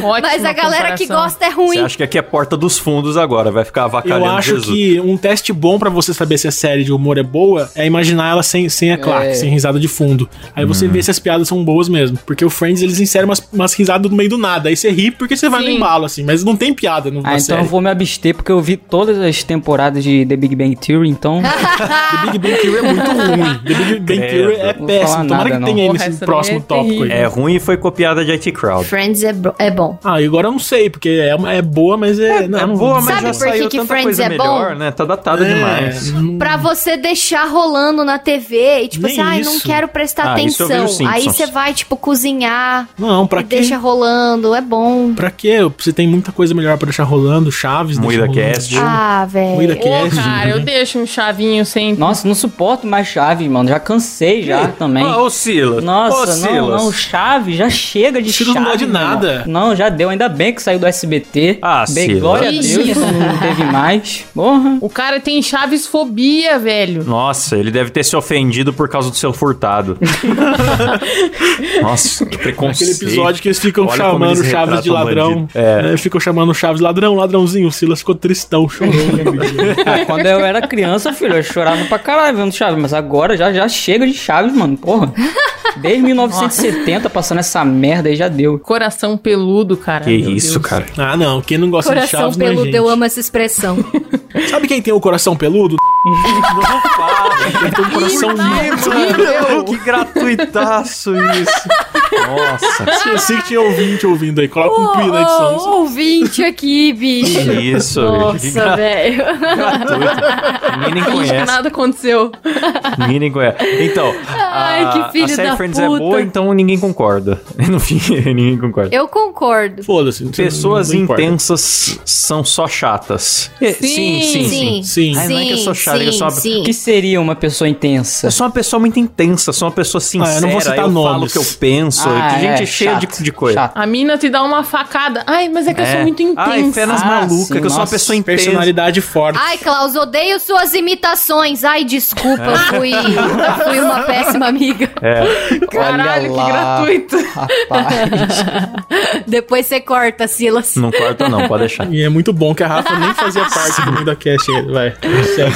Ótima mas a galera que comparação. gosta é Você ruim. acha que aqui é porta dos fundos agora, vai ficar avacalhando Eu acho Jesus. que um teste bom pra você saber se a série de humor é boa é imaginar ela sem, sem a claque, É. sem risada de fundo. Aí Hum. você vê se as piadas são boas mesmo. Porque o Friends, eles inserem umas, umas risadas no meio do nada. Aí você ri porque você vai no Sim. embalo, assim. Mas não tem piada no, Ah, então série. eu vou me abster porque eu vi todas as temporadas de The Big Bang Theory, então. The Big Bang Theory é muito ruim. The Big Bang Credo. Theory é péssimo. Tomara nada, que não. tenha Porra, nesse próximo é tópico aí. É ruim e foi copiada de IT Crowd. Friends é, é bom. Ah, e agora eu não sei, porque é, é boa, mas é. não, é não- boa, mas Sabe já por que saiu que tanta Friends coisa é melhor, bom? né? Tá datada É, demais. não- Pra você deixar rolando na TV e tipo Nem assim, ai, não isso. quero prestar Ah, isso eu vi atenção. Aí você vai, tipo, cozinhar Não, pra e quê? deixa rolando. É bom. Pra quê? Você tem muita coisa melhor pra deixar rolando. Chaves, Moída. Cast. Ah, Moída velho. Cast. Ô, cara, eu deixo um chavinho sem. Nossa, não suporto mais chave, mano. Já cansei já também. Ô, ô, Silas. Nossa, Ô, não, Silas. não, chave, já chega de Silas chave. não gosta de nada. Não, já deu, ainda bem que saiu do SBT. Ah, Bem, Silas. glória a. Deus, não, não teve mais. Porra. O cara tem chaves fobia, velho. Nossa, ele deve ter se ofendido por causa do seu furtado. Nossa, que preconceito. Aquele episódio que eles ficam Olha chamando eles Chaves de ladrão. bandido. É. É, ficam chamando Chaves ladrão, ladrãozinho. O Silas ficou tristão, chorando. Ah, quando eu era criança, filho, eu chorava pra caralho vendo Chaves, mas agora já, já chega de Chaves, mano. Porra. Desde 1970 passando essa merda aí já deu. Coração peludo, cara. Que Meu isso, Deus. cara. ah, não. Quem não gosta de Coração Chaves não é peludo, gente. eu amo essa expressão. Sabe quem tem o coração peludo? Tem um coração lindo. que gratuitaço isso. Nossa, Esqueci que tinha ouvinte ouvindo aí. Coloca um pi na edição. Ô, ouvinte aqui, bicho. que isso, Nossa, velho. gratuito. Ninguém nem Finge que conhece. nada aconteceu. Ninguém nem conhece. Então, Ai, a, que filho a série da Friends é puta. boa, então ninguém concorda. No fim, ninguém concorda. Eu concordo. Foda-se. não- Pessoas não intensas são só chatas. É, Sim, sim, sim. Sim. Sim. Ai, não é que eu sou sim, eu sou uma- sim. O que seria uma pessoa intensa? Eu sou uma pessoa muito intensa, sou uma pessoa sincera. Ah, eu não vou citar eu falo o nomes. que eu penso. Ah, que gente é, cheia de, chato, de coisa. chato. A mina te dá uma facada. Ai, mas é que eu sou muito intensa. Ai, fé nas Ah, malucas, sim, que eu sou uma pessoa intensa. Personalidade forte. Ai, Klaus, odeio suas imitações. Ai, desculpa, eu fui, eu fui uma péssima amiga. Caralho, Olha que lá, gratuito. Rapaz. Depois você corta, Silas. Não corta não, pode deixar. E é muito bom que a Rafa nem fazia parte do Mundo Cast. Vai, segue.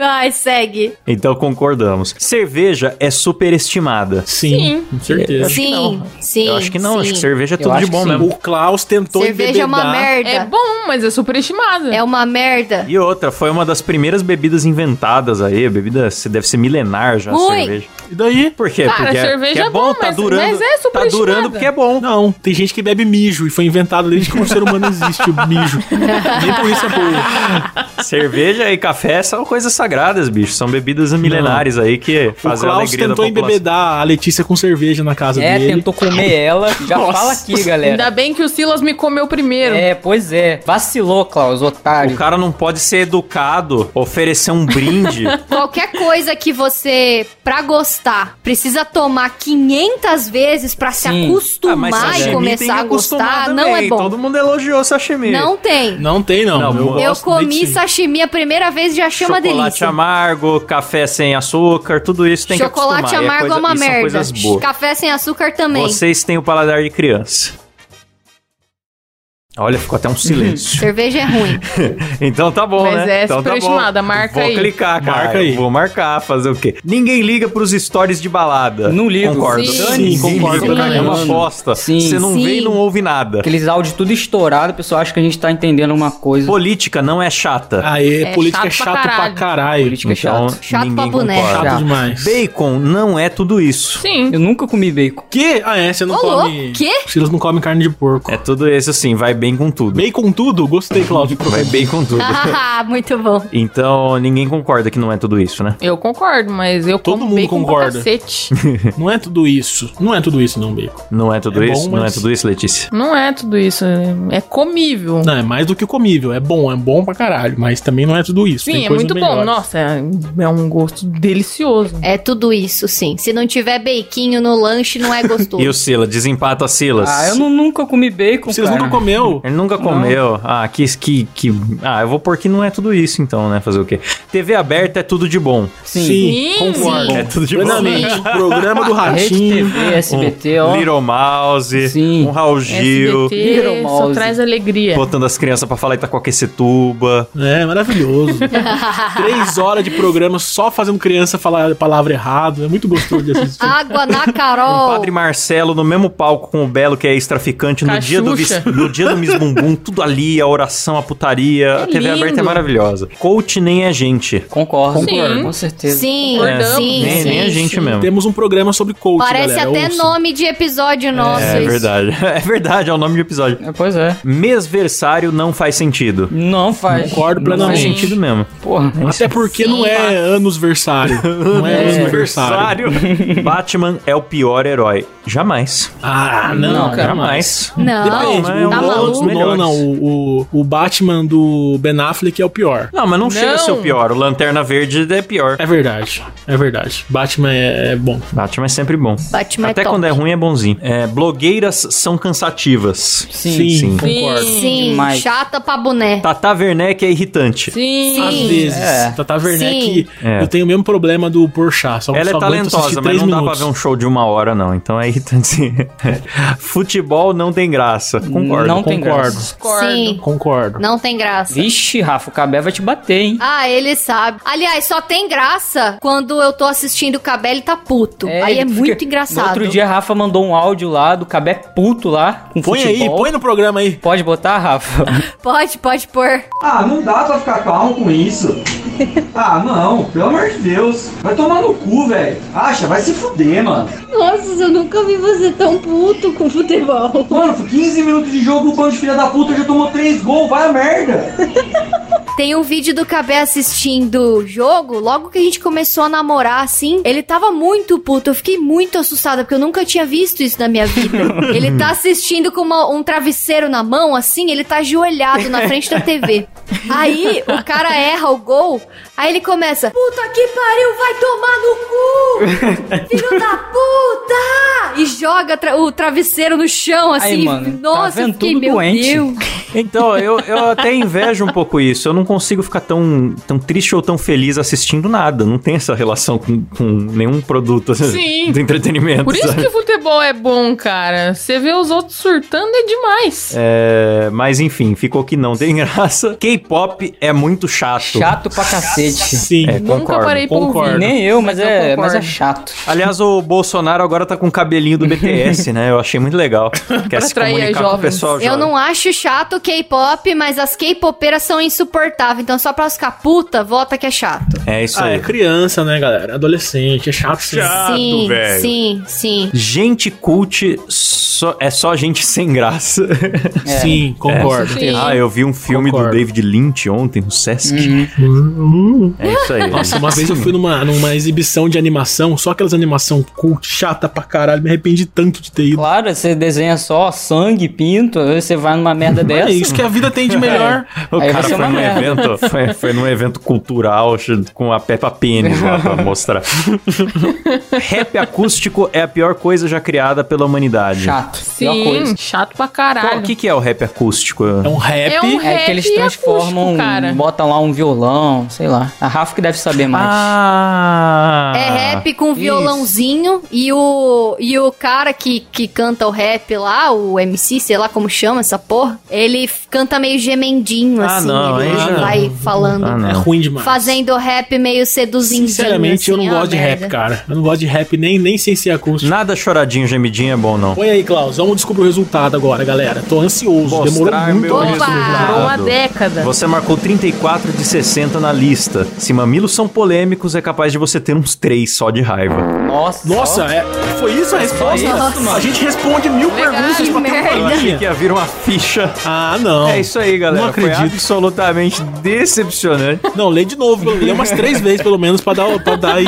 Vai, segue. Então concordamos. Cerveja é superestimada. Sim, sim. com certeza. Sim, sim. Eu acho que não, sim. acho que cerveja é tudo de bom mesmo. O Klaus tentou Cerveja é uma merda. É bom, mas é superestimada. É uma merda. E outra, foi uma das primeiras bebidas inventadas aí. A bebida deve ser milenar já, Ui. cerveja. E daí? Por quê? Cara, porque é, cerveja é é bom, tá mas- durando. mas é tá durando porque é bom. Não, tem gente que bebe mijo e foi inventado desde que o ser humano existe, o mijo. Nem por isso é bom. Cerveja e café são coisas sagradas, bicho. São bebidas milenares aí que fazem a Klaus alegria da tentou embebedar a Letícia com cerveja na casa É, dele. tentou comer ela. Já Nossa. fala aqui, galera. Ainda bem que o Silas me comeu primeiro. É, pois é. Vacilou, Klaus, otário. O cara não pode ser educado, oferecer um brinde. Qualquer coisa que você, pra gostar, precisa tomar 500 vezes pra se Sim. acostumar Ah, e começar a gostar, não é bom. Todo mundo elogiou sashimi. Não tem. Não tem, não. Não, eu eu comi sashimi a primeira vez e já achei uma Chocolate amargo, café sem açúcar, tudo isso tem Chocolate que acostumar. E amargo é, coisa- uma e são merda. Café sem açúcar também. Vocês têm o paladar de criança. Olha, ficou até um silêncio. Cerveja é ruim. então tá bom, Mas né? é então tá bom. superestimada, marca Vou aí. clicar, cara. Marca aí. Vou marcar, fazer o quê? Ninguém liga pros stories de balada. Não ligo. Concordo. Sim. Dani, Sim, concordo plenamente. É uma aposta. Sim. Você não Sim. vê e não ouve nada. Aqueles áudios tudo estourado, o pessoal acha que a gente tá entendendo uma coisa. Política não é chata. Aê, É política é chato pra chato pra caralho. caralho. Política é então, chato. Chato ninguém pra concorda. Chato demais. Bacon não é tudo isso. Sim. Eu nunca comi bacon. Que? Ah, é, você não Ô, come... quê? Silas não come carne de porco. É tudo isso assim, vai bem com tudo. Bacon tudo? Gostei, Cláudio. Vai bem com tudo. Ah, muito bom. então, ninguém concorda que não é tudo isso, né? Eu concordo, mas eu Todo como mundo concorda. cacete. Não é tudo isso. Não é tudo isso, não, bacon. Não é tudo É isso? bom, Não é mas- tudo isso, Letícia? Não é tudo isso. É comível. Não, é mais do que comível. É bom, é bom pra caralho. Mas também não é tudo isso. Sim, Tem é muito bom. melhores. Nossa, é, é um gosto delicioso. É tudo isso, sim. Se não tiver beiquinho no lanche, não é gostoso. E o Sila? Desempata Silas. Ah, eu não- nunca comi bacon, Vocês cara. nunca comeu? Ele nunca comeu. Ah, que, que, que. Ah, eu vou pôr que não é tudo isso, então, né? Fazer o quê? TV aberta é tudo de bom. Sim. Sim, concordo. É tudo de bom. Plenamente. O programa do Rede Ratinho. TV, SBT, ó. Little Mouse, Sim. um Raul Gil, SBT Little só Mouse. traz alegria. botando as crianças pra falar Itacoaquecetuba. É, maravilhoso. Três horas de programa só fazendo criança falar a palavra errado. É muito gostoso de assistir. Água na O Carol. Padre Marcelo no mesmo palco com o Belo, que é ex-traficante, no dia, do, no dia do Miss Bumbum, tudo ali, a oração, a putaria. a TV lindo. aberta é maravilhosa. Coach nem é gente. Concordo. Sim. Com certeza. Sim, Concordamos. sim, nem, sim. nem a gente sim. mesmo. Temos um programa sobre coach, Parece galera. até ouçam. nome de episódio nosso. É isso. verdade. É verdade, é o nome do episódio. É, Pois é. Mesversário não faz sentido. Não faz. Concordo Não Não faz plenamente. sentido mesmo. Porra. Até porque não é anosversário. Não é, anosversário. Aniversário. Batman é o pior herói. Jamais. Ah, não, Não, cara. Jamais. Não, Depende. Não, é tá maluco? melhores. Não, não, o, o, o Batman do Ben Affleck é o pior. Não, mas não, chega a ser o Não. pior. O Lanterna Verde é pior. É verdade, é verdade. Batman é, é bom. Batman é sempre bom. Batman é Até top. quando é ruim é bonzinho. É, blogueiras são cansativas. Sim. Sim. concordo. Sim, demais. chata pra boné. Tata Werneck é irritante. Sim. Às vezes. É. Tata Werneck, Sim. É. eu tenho o mesmo problema do Porchat. Só, Ela só é aguento assistir talentosa, mas não dá pra minutos. ver um show de uma hora, não. Então é irritante sim. Futebol não tem graça. Concordo. Não tem concordo. graça. Concordo. Sim, Concordo. não tem graça. Vixe, Rafa, o Cabé vai te bater, hein? Ah, ele sabe. Aliás, só tem graça quando eu tô assistindo o Cabelo e tá puto. Aí é porque muito No engraçado. outro dia, a Rafa mandou um áudio lá do Cabé puto lá, com Põe aí, futebol. põe no programa aí. Pode botar, Rafa? Pode, pode pôr. Ah, não dá pra ficar calmo com isso. Ah, não, pelo amor de Deus. Vai tomar no cu, velho. Acha, vai se fuder, mano. Nossa, eu nunca vi você tão puto com futebol. Mano, por 15 minutos de jogo, o de filha da puta já tomou 3 gols, vai a merda. Tem um vídeo do Cabé assistindo o jogo, logo que a gente começou a namorar, assim, ele tava muito puto. Eu fiquei muito assustada, porque eu nunca tinha visto isso na minha vida. ele tá assistindo com uma- um travesseiro na mão, assim, ele tá ajoelhado na frente da TV. Aí o cara erra o gol, aí ele começa: Puta que pariu, vai tomar no cu! Filho da puta! E joga tra- o travesseiro no chão, assim. Aí, mano, tá Nossa, eu vendo fiquei, meu doente. Deus. Então, eu, eu até invejo um pouco isso. Eu não consigo ficar tão, tão triste ou tão feliz assistindo nada. Não tem essa relação com, com nenhum produto Sim. do entretenimento. Por isso sabe? que futebol é bom, cara. Você vê os outros surtando é demais. É, mas enfim, ficou que não tem graça. K-pop é muito chato. Chato pra cacete. Sim. É, Nunca concordo. parei pra concordo. ouvir. Nem eu, mas, Mas eu é, concordo. mas é chato. Aliás, o Bolsonaro agora tá com o cabelinho do BTS, né? Eu achei muito legal. Quer se atrair comunicar com o jovens. pessoal Eu jovem. não acho chato o K-pop, mas as K-popeiras são insuportáveis. Então, só pra ficar puta, vota que é chato. É isso Ah, aí. é criança, né, galera? Adolescente, é chato. Chato, sim, velho. sim, sim. Gente cult só- é só gente sem graça. Sim, concordo. Sim. ah, eu vi um filme Concordo. do David Lynch ontem no Sesc. Hum. É isso aí. Nossa, uma vez eu fui numa, numa exibição de animação, só aquelas animação cult, chata pra caralho, me arrependi tanto de ter ido. Claro, você desenha só sangue, pinto, você vai numa merda É dessa. isso que a vida tem de melhor. O Aí cara ser foi num merda. evento, foi, foi num evento cultural com a Peppa Pênis lá pra mostrar. Rap acústico é a pior coisa já criada pela humanidade. Chato. Pior Sim, coisa. chato pra caralho. O que, que é o rap acústico? É um rap. É um É que eles rap transformam, acústico, cara. botam lá um violão, sei lá. A Rafa que deve saber mais. Ah! É rap com violãozinho e o, e o cara que, que canta o rap lá, o MC, sei lá como chama essa porra, ele canta meio gemendinho, Ah, assim. não, ele vai falando. Ah, não. É ruim demais. Fazendo rap meio seduzindo. Sinceramente, eu não assim, gosto de merda. rap, cara. Eu não gosto de rap nem, nem sem ser acústico. Nada choradinho, gemidinho é bom, não. Põe aí, Klaus. Vamos descobrir o resultado agora, galera. Tô ansioso. Mostrar Demorou muito Opa! uma década. Você marcou 34 de 60 na lista. Se mamilos são polêmicos, é capaz de você ter uns 3 só de raiva. Nossa. Nossa, é, foi isso a resposta? isso, a gente responde mil Legal, perguntas pra ter uma. Eu achei que ia vir uma ficha. Ah, não. É isso aí, galera. Não Foi acredito. absolutamente decepcionante. Não, lê de novo. Lê umas três vezes, pelo menos, pra dar, pra dar aí.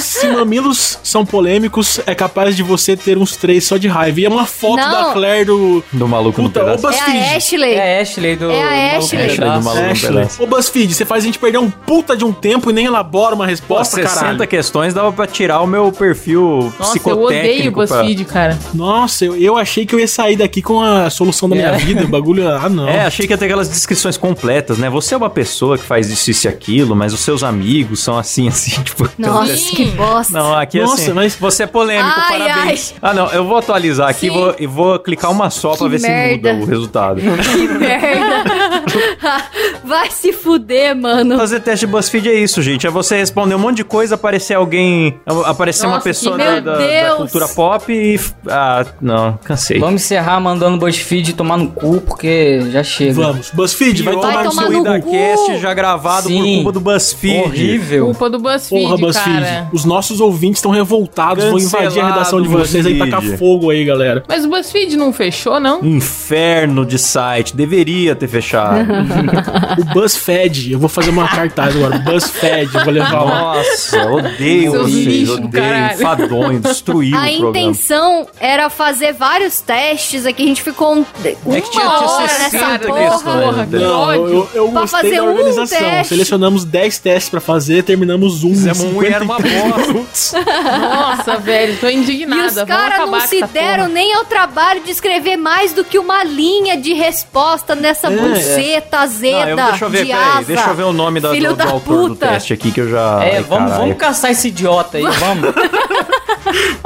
Se mamilos são polêmicos, é capaz de você ter uns três só de raiva. E é uma foto Não. da Claire do... Do maluco Puta, no pedaço. É BuzzFeed. a Ashley. É a Ashley do. É a Maluco Ashley. Ashley do. Maluco Ashley. pedaço. Ô, BuzzFeed, você faz a gente perder um puta de um tempo e nem elabora uma Pô, resposta, 60 caralho. questões dava pra tirar o meu perfil Nossa, eu odeio psicotécnico. pra- BuzzFeed, cara. Nossa, eu, eu achei que eu ia sair daqui com a solução da minha É. vida. O bagulho... Ah, não. É, achei que ia ter aquelas descrições completas, né? Você é uma pessoa que faz isso, isso e aquilo, mas os seus amigos são assim, assim, tipo... Nossa, Sim. que bosta. Não, aqui é Nossa, assim. mas- Você é polêmico, Ai, parabéns. Ah, não, eu vou atualizar aqui e vou, e vou clicar uma só pra Que ver merda. se muda o resultado. Que merda. Vai se fuder, mano. Fazer teste de BuzzFeed é isso, gente. É você responder um monte de coisa, aparecer alguém, aparecer uma Nossa, pessoa que da, da- da cultura pop e. Ah, não, cansei. Vamos encerrar mandando o BuzzFeed tomar no cu, porque já chega. Vamos. BuzzFeed, vai Pior tomar no tomar seu no cu. cu. cast já gravado por Sim. culpa do BuzzFeed. Horrível. Culpa do BuzzFeed, Porra, BuzzFeed. cara. Os nossos ouvintes estão revoltados, vão invadir a Cancelado, redação de vocês aí e tacar BuzzFeed. fogo aí, galera. Mas o BuzzFeed não fechou, não? Inferno de site. Deveria ter fechado. O BuzzFed, eu vou fazer uma cartaz agora. BuzzFed, eu vou levar lá. Nossa, odeio Seus vocês. lixo Odeio. caralho. Fadonho, destruiu A o programa. intenção era fazer vários testes aqui. A gente ficou um, uma É que tinha hora 60 nessa porra. né? que Não, eu, eu, Pra gostei fazer da um organização. teste. Selecionamos 10 testes pra fazer, terminamos um. em Fizemos um e era uma 53 bosta. minutos. Nossa, velho, tô E indignada. os Vamos caras não se deram porra. nem ao trabalho de escrever mais do que uma linha de resposta nessa buceta azeda Não, eu, deixa eu ver, de peraí, deixa eu ver o nome da, Filho do, do da autor do puta. teste aqui que eu já. É, Ai, vamos, caralho. vamos caçar esse idiota aí, vamos.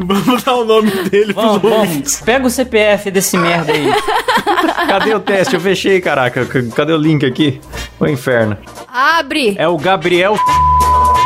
Vamos dar o nome dele pros vamos, ouvintes. vamos. Pega o CPF desse merda aí. Cadê o teste? Eu fechei, caraca. Cadê o link aqui? O inferno. Abre. É o Gabriel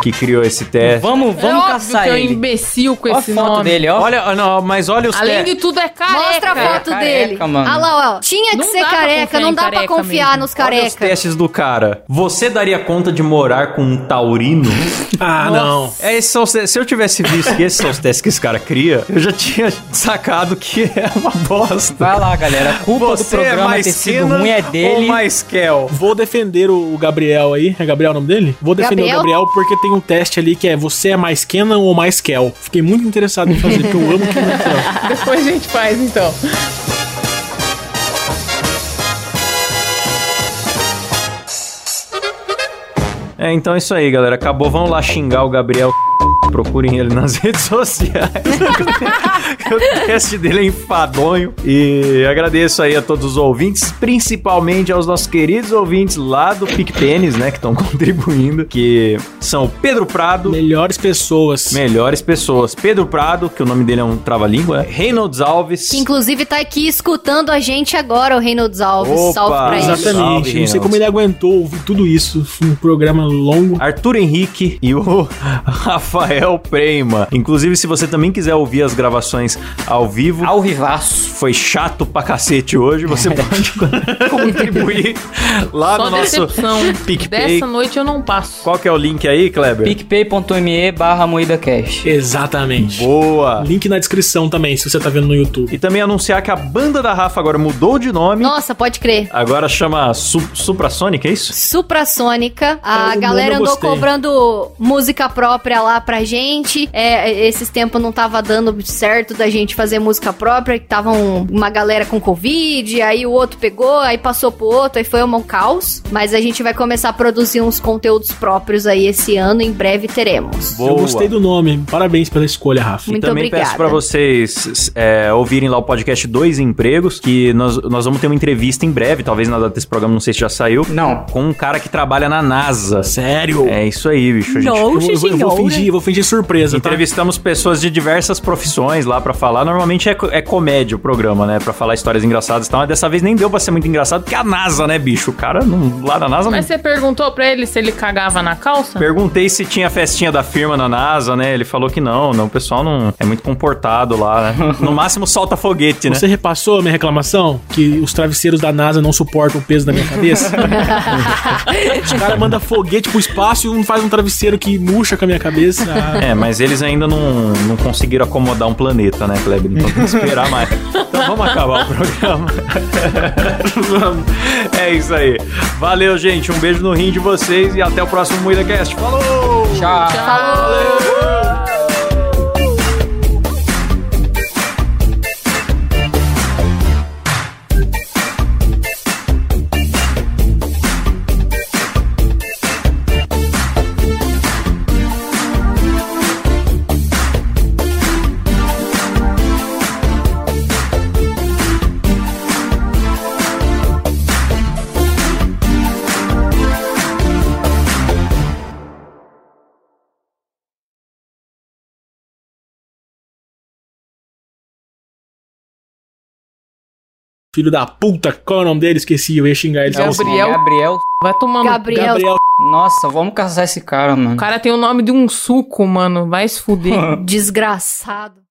que criou esse teste. Vamos, É vamos óbvio caçar que é um ele. imbecil com Olha a esse foto nome. dele, ó. Olha, não, mas olha os Além de tudo é careca. Mostra a foto careca, dele. mano. Ah lá, ó. Tinha que Não ser careca, não dá pra careca confiar mesmo. nos Olha os carecas. testes do cara. Você daria conta de morar com um taurino? Ah, não. É, esses são os testes. Se eu tivesse visto que esses são os testes que esse cara cria, eu já tinha sacado que é uma bosta. Vai lá, galera. A culpa do Você é programa mais ter sido ruim é ou dele. mais Kel? Vou defender o o Gabriel aí. É Gabriel o nome dele? Vou defender Gabriel? o Gabriel porque tem um teste ali que é você é mais Kenan ou mais Kel. Fiquei muito interessado em fazer, porque eu amo Kenan Kel. Depois a gente faz, então. É, então é isso aí, galera. Acabou. Vamos lá xingar o Gabriel. Procurem ele nas redes sociais. o cast dele é enfadonho. E agradeço aí a todos os ouvintes, principalmente aos nossos queridos ouvintes lá do PicPenis, né? Que estão contribuindo. Que são Pedro Prado. Melhores pessoas. Melhores pessoas. Pedro Prado, que o nome dele é um trava-língua. Reynolds Alves. Que inclusive tá aqui escutando a gente agora, o Reynolds Alves. Opa, Salve pra ele. Exatamente. Salve, não sei como ele aguentou ouvir tudo isso. Um programa longo. Arthur Henrique e o Rafael Prema. Inclusive, se você também quiser ouvir as gravações ao vivo. Ao vivaço. Foi chato pra cacete hoje. Você pode contribuir lá Só no nosso PicPay. Dessa noite eu não passo. Qual que é o link aí, Kleber? picpay.me barra moídacast. Exatamente. Boa. Link na descrição também, se você tá vendo no YouTube. E também anunciar que a banda da Rafa agora mudou de nome. Nossa, pode crer. Agora chama Su Suprasônica, é isso? Suprasônica. A galera andou cobrando música própria lá pra gente. É, esses tempos não tava dando certo da gente fazer música própria, que tava um, uma galera com Covid, aí o outro pegou, aí passou pro outro, aí foi um caos. Mas a gente vai começar a produzir uns conteúdos próprios aí esse ano, em breve teremos. Boa. Eu gostei do nome, parabéns pela escolha, Rafa. Muito e também obrigada. peço pra vocês é, ouvirem lá o podcast Dois Empregos, que nós, nós vamos ter uma entrevista em breve, talvez na data desse programa, não sei se já saiu. Não. Com um cara que trabalha na NASA. Sério? É isso aí, bicho. Gente, eu, eu, eu, vou fingir, vou fingir surpresa, tá? Entrevistamos pessoas de diversas profissões lá para falar. Normalmente é, é, comédia o programa, né? Pra falar histórias engraçadas e tal. Mas dessa vez nem deu pra ser muito engraçado, porque a NASA, né, bicho? O cara não, lá na NASA Mas não... você perguntou pra ele se ele cagava na calça? Perguntei se tinha festinha da firma na NASA, né? Ele falou que não, não. O pessoal não é muito comportado lá, né? No máximo solta foguete, né? Você repassou a minha reclamação? Que os travesseiros da NASA não suportam o peso da minha cabeça? Os caras mandam foguete pro espaço e um faz um travesseiro que murcha com a minha cabeça. É, mas eles ainda não, não conseguiram acomodar um planeta, né, Kleber? Então tem que esperar mais. Então vamos acabar o programa. vamos. É isso aí. Valeu, gente. Um beijo no rim de vocês e até o próximo MuidaCast. Falou! Tchau! Tchau! Valeu! Filho da puta, qual é o nome dele? Esqueci, eu ia xingar ele. Gabriel. Gabriel. Vai tomando. Gabriel. Gabriel. Nossa, vamos caçar esse cara, mano. O cara tem o nome de um suco, mano. Vai se fuder. Desgraçado.